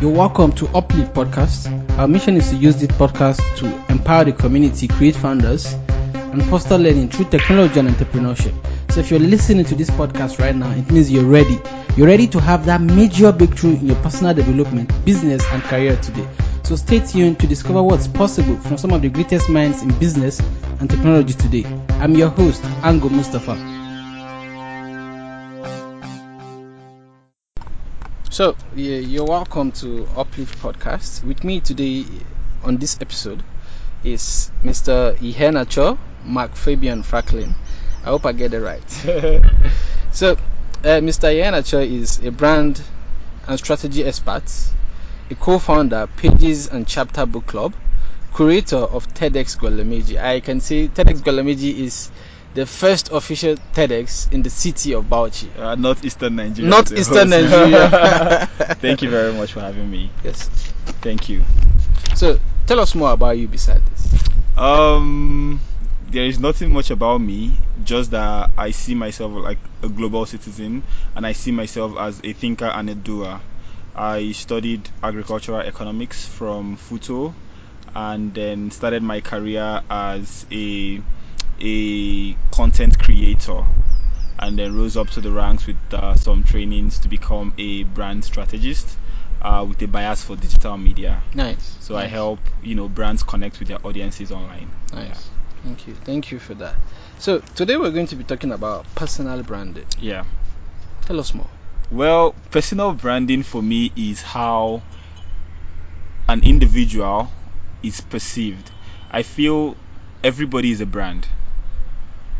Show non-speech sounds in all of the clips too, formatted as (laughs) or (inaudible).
You're welcome to Uplift Podcast. Our mission is to use this podcast to empower the community, create founders, and foster learning through technology and entrepreneurship. So if you're listening to this podcast right now, it means you're ready. You're ready to have that major breakthrough in your personal development, business, and career today. So stay tuned to discover what's possible from some of the greatest minds in business and technology today. I'm your host, Ango Mustafa. So, yeah, you're welcome to Uplift Podcast. With me today on this episode is Mr. Iheanacho Mark Fabian Franklin. I hope I get it right. (laughs) so, uh, Mr. Iheanacho is a brand and strategy expert, a co-founder, Pages and Chapter Book Club, curator of TEDx Gwalemeji. I can say TEDx Gwalemeji is the first official TEDx in the city of Bauchi. Uh, not Eastern Nigeria. Not the Eastern. (laughs) Nigeria. (laughs) Thank you very much for having me. Yes. Thank you. So, tell us more about you besides this. Um, there is nothing much about me, just that I see myself like a global citizen, and I see myself as a thinker and a doer. I studied agricultural economics from FUTO, and then started my career as a a content creator, and then rose up to the ranks with uh, some trainings to become a brand strategist. Uh, with a bias for digital media, Nice. so I help you know brands connect with their audiences online. Nice. Thank you. Thank you for that. So, today we're going to be talking about personal branding. Yeah. Tell us more. Well, personal branding for me is how an individual is perceived. I feel everybody is a brand.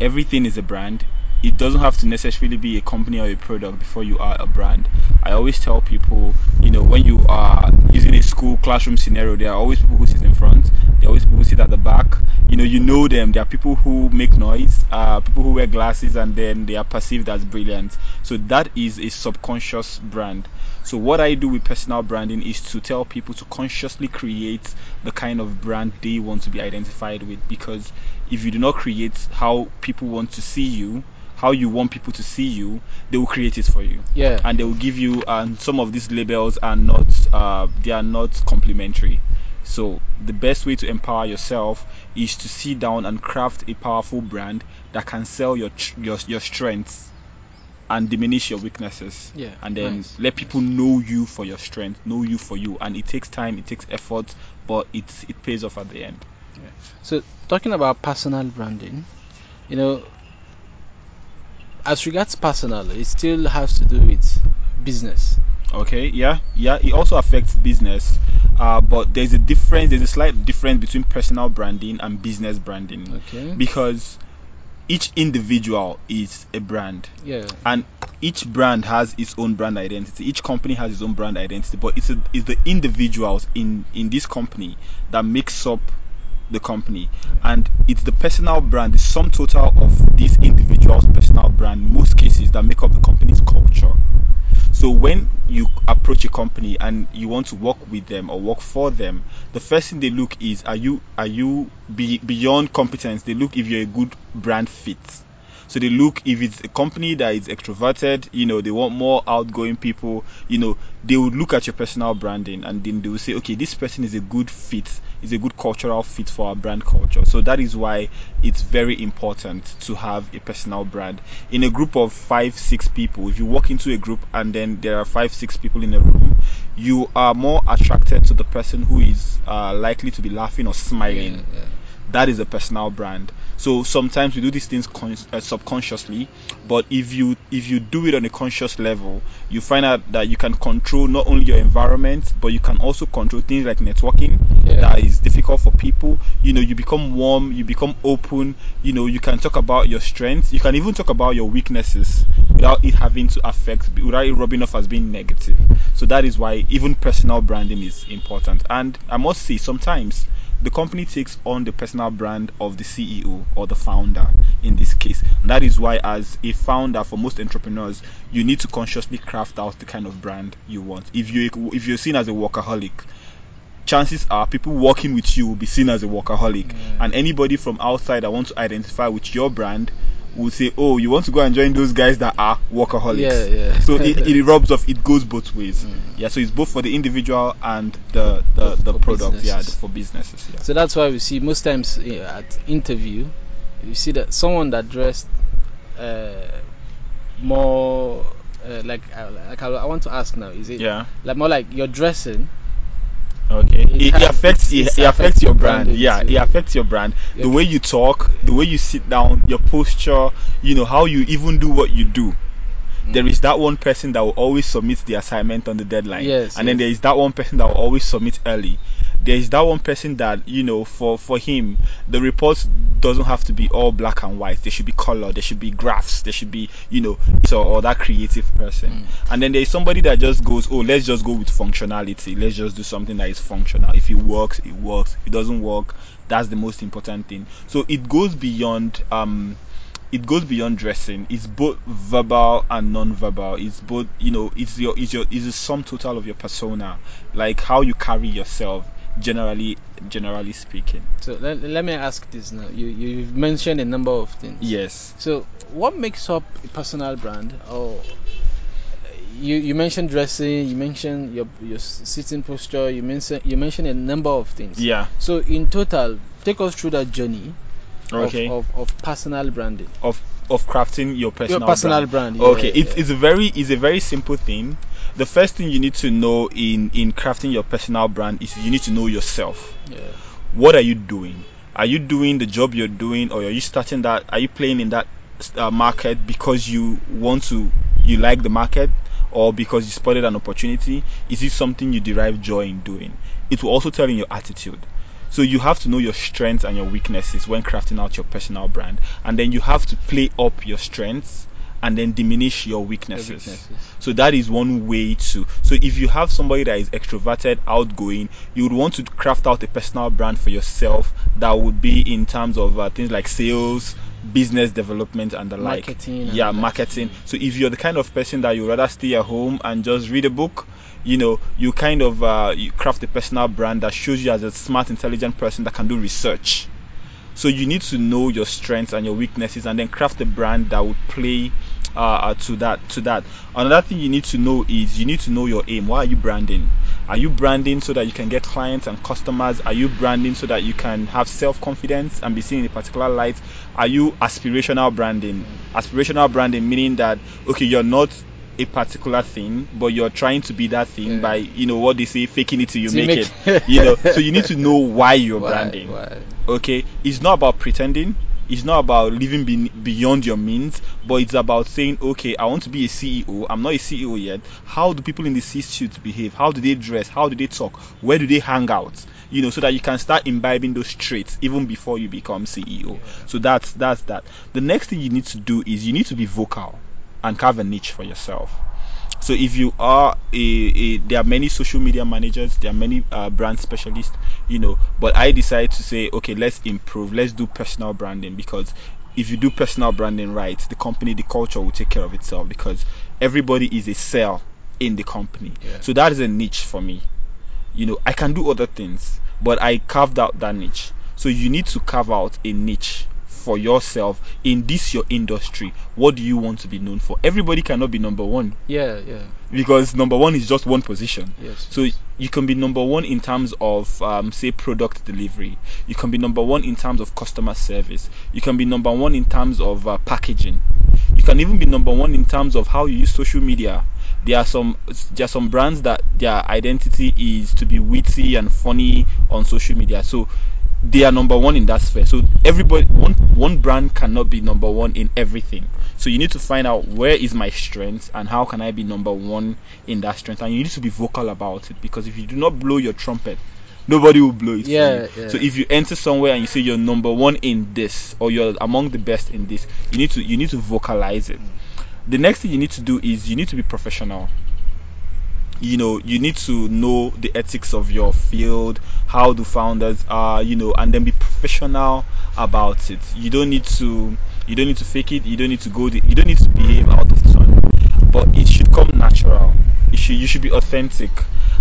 Everything is a brand. It doesn't have to necessarily be a company or a product before you are a brand. I always tell people, you know, when you are using a school classroom scenario, there are always people who sit in front, there are always people who sit at the back. You know, you know them. There are people who make noise, uh, people who wear glasses, and then they are perceived as brilliant. So that is a subconscious brand. So what I do with personal branding is to tell people to consciously create the kind of brand they want to be identified with because if you do not create how people want to see you, how you want people to see you, they will create it for you. Yeah. And they will give you and some of these labels are not uh, they are not complimentary. So the best way to empower yourself is to sit down and craft a powerful brand that can sell your tr- your your strengths and diminish your weaknesses Yeah, and then nice, let people know you for your strength know you for you and it takes time it takes effort but it it pays off at the end So, talking about personal branding, you know, as regards personal, it still has to do with business. okay yeah yeah it also affects business uh, but there's a difference there's a slight difference between personal branding and business branding Okay. because each individual is a brand yeah. and each brand has its own brand identity each company has its own brand identity but it's, a, it's the individuals in in this company that makes up the company and it's the personal brand the sum total of these individuals personal brand most cases that make up the company's culture so when you approach a company and you want to work with them or work for them, the first thing they look is are you are you be, beyond competence? They look if you're a good brand fit. So they look if it's a company that is extroverted, you know, they want more outgoing people, you know, they would look at your personal branding and then they will say, okay, this person is a good fit, is a good cultural fit for our brand culture. So that is why it's very important to have a personal brand. In a group of five, six people, if you walk into a group and then there are five, six people in a room, you are more attracted to the person who is uh, likely to be laughing or smiling Yeah, yeah. that is a personal brand so sometimes we do these things con- uh, subconsciously but if you if you do it on a conscious level you find out that you can control not only your environment but you can also control things like networking Yeah. that is difficult for people. You know you become warm you become open you know you can talk about your strengths. You can even talk about your weaknesses without it having to affect without it rubbing off as being negative. So that is why even personal branding is important. And i must say sometimes the company takes on the personal brand of the CEO or the founder in this case. And that is why, as a founder, for most entrepreneurs, you need to consciously craft out the kind of brand you want. If you if you're seen as a workaholic, chances are people working with you will be seen as a workaholic, Yeah. and anybody from outside that wants to identify with your brand would say, "Oh, you want to go and join those guys that are workaholics." Yeah, yeah. (laughs) So it, it (laughs) rubs off. It goes both ways. Mm. Yeah. So it's both for the individual and the the, the product. Yeah, businesses. for businesses. Yeah. So that's why we see most times eh, at interview, you see that someone that dressed uh, more uh, like uh, like I, I want to ask now, is it Yeah. like more like you're dressing? Okay. It It, affects it, it affects your brand. Yeah, too. it affects your brand. The way you talk, the way you sit down, your posture, you know, how you even do what you do. There is that one person that will always submit the assignment on the deadline. Yes, And then there is that one person that will always submit early. There is that one person that, you know, for, for him, the reports doesn't have to be all black and white. There should be color, there should be graphs, there should be, you know, so or that creative person. And then there is somebody that just goes, Oh, let's just go with functionality. Let's just do something that is functional. If it works, it works. If it doesn't work, that's the most important thing. So it goes beyond um it goes beyond dressing. It's both verbal and non-verbal. It's both, you know, it's your, it's your, it's the sum total of your persona, like how you carry yourself. Generally, generally speaking. So let, let me ask this now. You you've mentioned a number of things. Yes. So what makes up a personal brand? Or you you mentioned dressing, you mentioned your your sitting posture, you mentioned you mentioned a number of things. Yeah. So in total, take us through that journey Okay. of, of, of personal branding. Of of crafting your personal your personal brand. brand. yeah, okay, it's yeah. it's a very it's a very simple thing. The first thing you need to know in in crafting your personal brand is you need to know yourself. yeah. what are you doing? Are you doing the job you're doing, or are you starting that? Are you playing in that uh, market because you want to, you like the market, or because you spotted an opportunity? Is it something you derive joy in doing? It will also tell in your attitude. So you have to know your strengths and your weaknesses when crafting out your personal brand, and then you have to play up your strengths and then diminish your weaknesses. weaknesses. So that is one way to. So if you have somebody that is extroverted, outgoing, you would want to craft out a personal brand for yourself that would be in terms of uh, things like sales, business development, and the like. Marketing and Yeah, marketing. So if you're the kind of person that you rather stay at home and just read a book, you know, you kind of uh, you craft a personal brand that shows you as a smart, intelligent person that can do research. So you need to know your strengths and your weaknesses, and then craft a brand that would play uh, uh, to that. To that. Another thing you need to know is you need to know your aim. Why are you branding? Are you branding so that you can get clients and customers? Are you branding so that you can have self confidence and be seen in a particular light? Are you aspirational branding? Aspirational branding meaning that okay, you're not a particular thing, but you're trying to be that thing Yeah. by you know what they say, faking it till you make, make- it. (laughs) You know, so you need to know why you're Why- branding why? okay it's not about pretending it's not about living be- beyond your means but it's about saying okay i want to be a ceo i'm not a ceo yet. How do people in the c-suite behave? How do they dress? How do they talk? Where do they hang out? You know so that you can start imbibing those traits even before you become ceo so that's that's that. The next thing you need to do is you need to be vocal and carve a niche for yourself so if you are a, a there are many social media managers, there are many uh, brand specialists, you know, but I decided to say, okay, let's improve, let's do personal branding because if you do personal branding right, the company, the culture will take care of itself because everybody is a cell in the company. Yeah. So that is a niche for me. You know, I can do other things, but I carved out that niche. So you need to carve out a niche for yourself in this your industry. What do you want to be known for? Everybody cannot be number one Yeah, yeah. because number one is just one position. Yes. So you can be number one in terms of, um, say, product delivery. You can be number one in terms of customer service. You can be number one in terms of uh, packaging. You can even be number one in terms of how you use social media. There are some there are some brands that their identity is to be witty and funny on social media. So they are number one in that sphere. So everybody one one brand cannot be number one in everything. So you need to find out where is my strength and how can I be number one in that strength. And you need to be vocal about it because if you do not blow your trumpet, nobody will blow it Yeah, for you. yeah. So if you enter somewhere and you say you're number one in this or you're among the best in this, you need to you need to vocalize it. The next thing you need to do is you need to be professional you know you need to know the ethics of your field how the founders are you know and then be professional about it. You don't need to you don't need to fake it. You don't need to go the, you don't need to behave out of turn. But it should come natural. It should you should be authentic.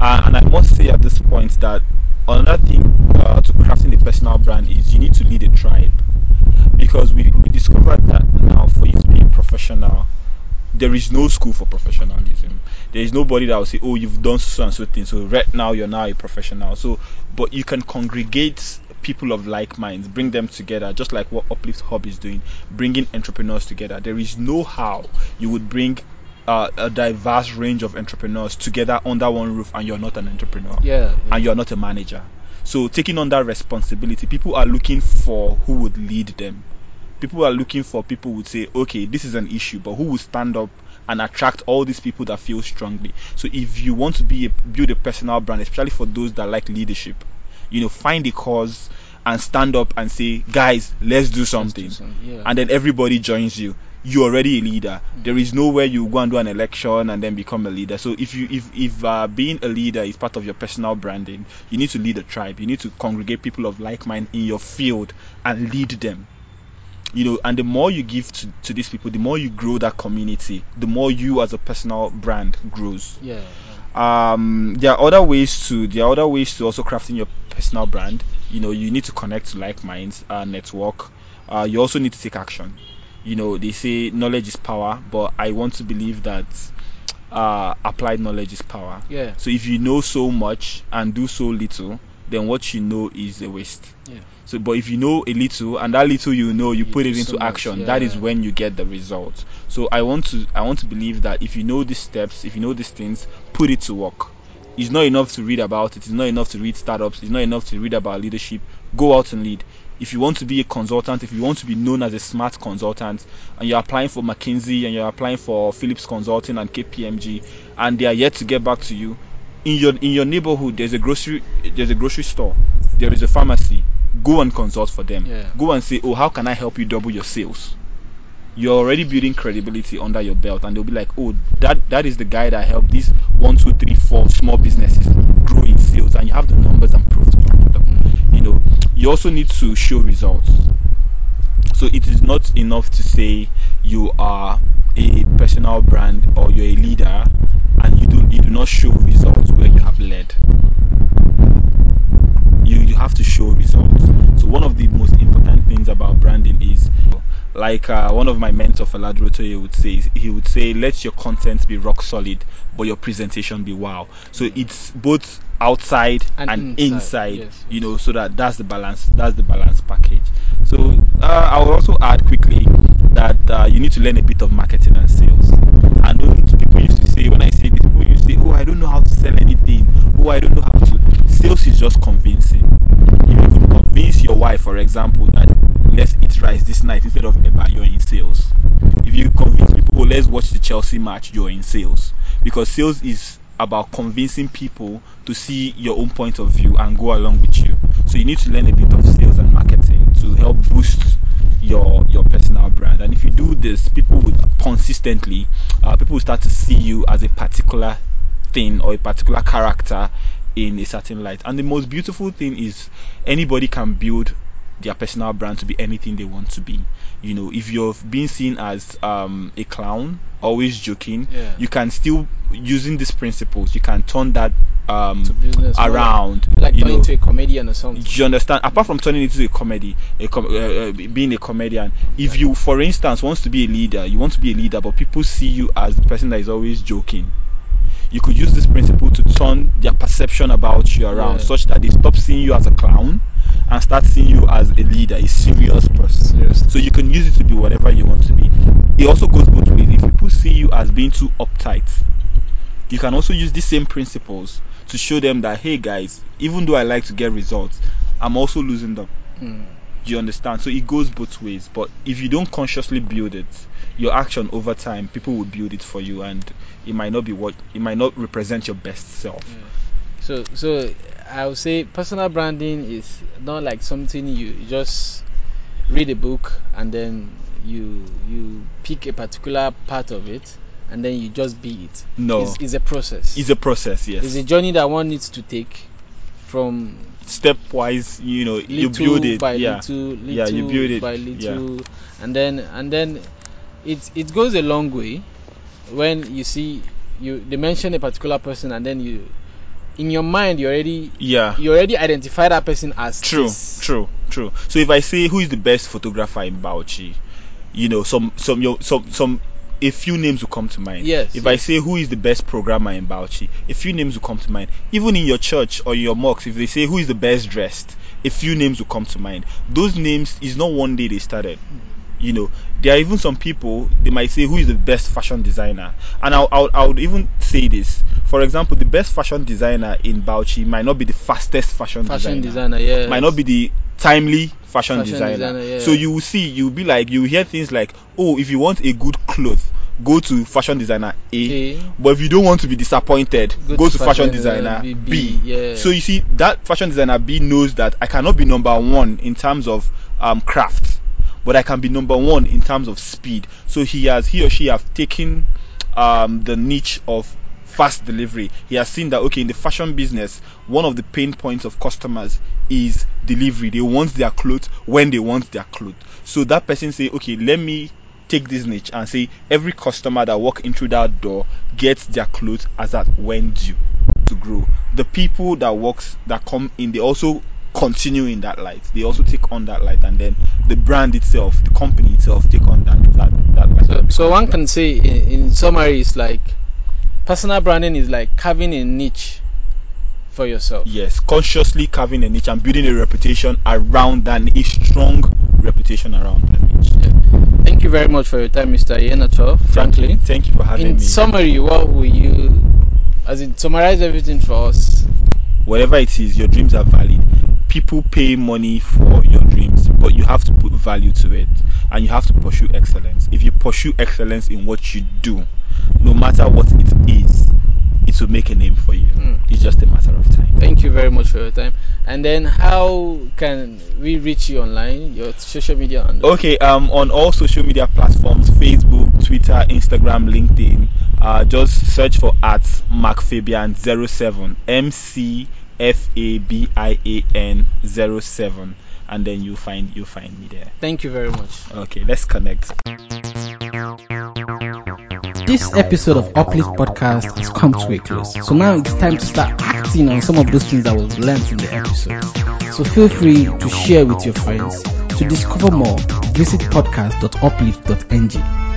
Uh, and i must say at this point that another thing uh, to crafting a personal brand is you need to lead a tribe. Because we, we discovered that now for you to be professional, there is no school for professionalism. There is nobody that will say, "Oh, you've done so and so thing, so right now you're now a professional." So, but you can congregate people of like minds, bring them together, just like what Uplift Hub is doing, bringing entrepreneurs together. There is no how you would bring uh, a diverse range of entrepreneurs together under one roof, and you're not an entrepreneur, Yeah. yeah. and you're not a manager. So, taking on that responsibility, people are looking for who would lead them people are looking for people who would say, okay, this is an issue, but who will stand up and attract all these people that feel strongly. So if you want to be a, build a personal brand, especially for those that like leadership, you know, find a cause and stand up and say, guys, let's do something. some- yeah. And then everybody joins you. You're already a leader. There is nowhere you go and do an election and then become a leader. So if you if if uh, being a leader is part of your personal branding, you need to lead a tribe. You need to congregate people of like mind in your field and lead them you know and the more you give to, to these people the more you grow that community the more you as a personal brand grows yeah. yeah. um there are other ways to there are other ways to also crafting your personal brand you know you need to connect to like minds uh, network uh, you also need to take action you know they say knowledge is power but i want to believe that uh, applied knowledge is power Yeah. so if you know so much and do so little then what you know is a waste Yeah. so, but if you know a little and that little you know, you, You put it into so action. That is yeah. when you get the results. So, I want to I want to believe that if you know these steps, if you know these things, put it to work. It's not enough to read about it. It's not enough to read startups. It's not enough to read about leadership. Go out and lead. If you want to be a consultant, if you want to be known as a smart consultant, and you're applying for McKinsey and you're applying for Philips Consulting and KPMG, and they are yet to get back to you, in your in your neighborhood there's a grocery there's a grocery store there is a pharmacy. Go and consult for them. Yeah. go and say oh how can i help you double your sales? You're already building credibility under your belt and they'll be like oh that that is the guy that helped these one two three four small businesses grow in sales. And you have the numbers and proof to back it up you know you also need to show results. So it is not enough to say you are a personal brand or you're a leader and you do you do not show results where you have led. You you have to show results. So one of the most important things about branding is like uh, one of my mentors, Fela Durotoye, would say, he would say, let your content be rock solid, but your presentation be wow. So it's both outside And and, inside, inside, yes, you yes. know, so that that's the balance. That's the balance package. So uh, I will also add quickly that uh, you need to learn a bit of marketing and sales. And don't people used to say when I say this, people used to say, "Oh, I don't know how to sell anything. Oh, I don't know how to." Sales is just convincing. If you could convince your wife, for example, that let's eat rice this night instead of eba, you're in sales. If you convince people, oh, let's watch the Chelsea match, you're in sales. Because sales is about convincing people to see your own point of view and go along with you. So you need to learn a bit of sales and marketing to help boost your your personal brand. And if you do this, people would consistently, uh, people will start to see you as a particular thing or a particular character in a certain light. And the most beautiful thing is anybody can build their personal brand to be anything they want to be. You know, if you're being seen as um, a clown, always joking, Yeah. you can still using these principles, you can turn that um, To business, like- around. Like you turning know, into a comedian or something. do you understand? Apart from turning into a comedy, a com- uh, uh, being a comedian, if you, for instance, wants to be a leader, you want to be a leader, but people see you as the person that is always joking. You could use this principle to turn their perception about you around, Yeah. such that they stop seeing you as a clown and start seeing you as a leader, a serious person. So you can use it to be whatever you want to be. It also goes both ways. If people see you as being too uptight, you can also use these same principles to show them that hey guys, even though I like to get results, I'm also losing them. Mm. Do you understand? So it goes both ways. But if you don't consciously build it, your action over time, people will build it for you, and it might not be what it might not represent your best self. Yeah. So, so I would say personal branding is not like something you just read a book and then you you pick a particular part of it and then you just be it. No, It's, it's a process. it's a process. Yes, It's a journey that one needs to take from stepwise. You know, you build it. by yeah, little, little Yeah, you build it. by Yeah. little, and then and then it it goes a long way when you see you they mention a particular person and then you in your mind you already yeah. you already identify that person as True, this. true, true. So if I say who is the best photographer in Bauchi, you know, some some your some some a few names will come to mind. Yes, If I say who is the best programmer in Bauchi, a few names will come to mind. Even in your church or your mosque, if they say who is the best dressed, a few names will come to mind. Those names is not one day they started. You know, there are even some people they might say who is the best fashion designer, and I'll, I'll, I would even say this. For example, the best fashion designer in Bauchi might not be the fastest fashion, Fashion designer designer, yeah. might not be the timely fashion, Fashion designer. designer, yeah. So you will see, you'll be like, you hear things like, oh, if you want a good cloth, go to fashion designer A. A. But if you don't want to be disappointed, go, to, fashion, designer B, B. B, yeah. So you see, that fashion designer B knows that I cannot be number one in terms of um, craft, but I can be number one in terms of speed. So he has, he or she have taken um, the niche of fast delivery. He has seen that okay, in the fashion business, one of the pain points of customers is delivery. They want their clothes when they want their clothes. So that person say, okay, let me take this niche and say every customer that walk in through that door gets their clothes as at when due to grow. The people that works that come in, they also continue in that light. They also take on that light, and then the brand itself, the company itself, take on that that that light. So, so one can say, in, in summary, it's like personal branding is like carving a niche for yourself. Yes, consciously carving a niche and building a reputation around that, a strong reputation around that niche. Thank you very much for your time, Mr. Iheanacho Thank you, thank you for having In me. In summary, what will you, as in summarize everything for us? Whatever it is, your dreams are valid. People pay money for your dreams, but you have to put value to it and you have to pursue excellence. If you pursue excellence in what you do, no matter what it is, it will make a name for you. Hmm. It's just a matter of time. Thank you very much for your time. And then, how can we reach you online? Your social media handle? Okay, um, on all social media platforms Facebook, Twitter, Instagram, LinkedIn, uh, just search for at McFabian07, M C F A B I A N 07, and then you find you find me there. Thank you very much. Okay, let's connect. This episode of Uplift Podcast has come to a close. So now it's time to start acting on some of those things that was learned in the episode. So feel free to share with your friends. To discover more, visit podcast.uplift.ng.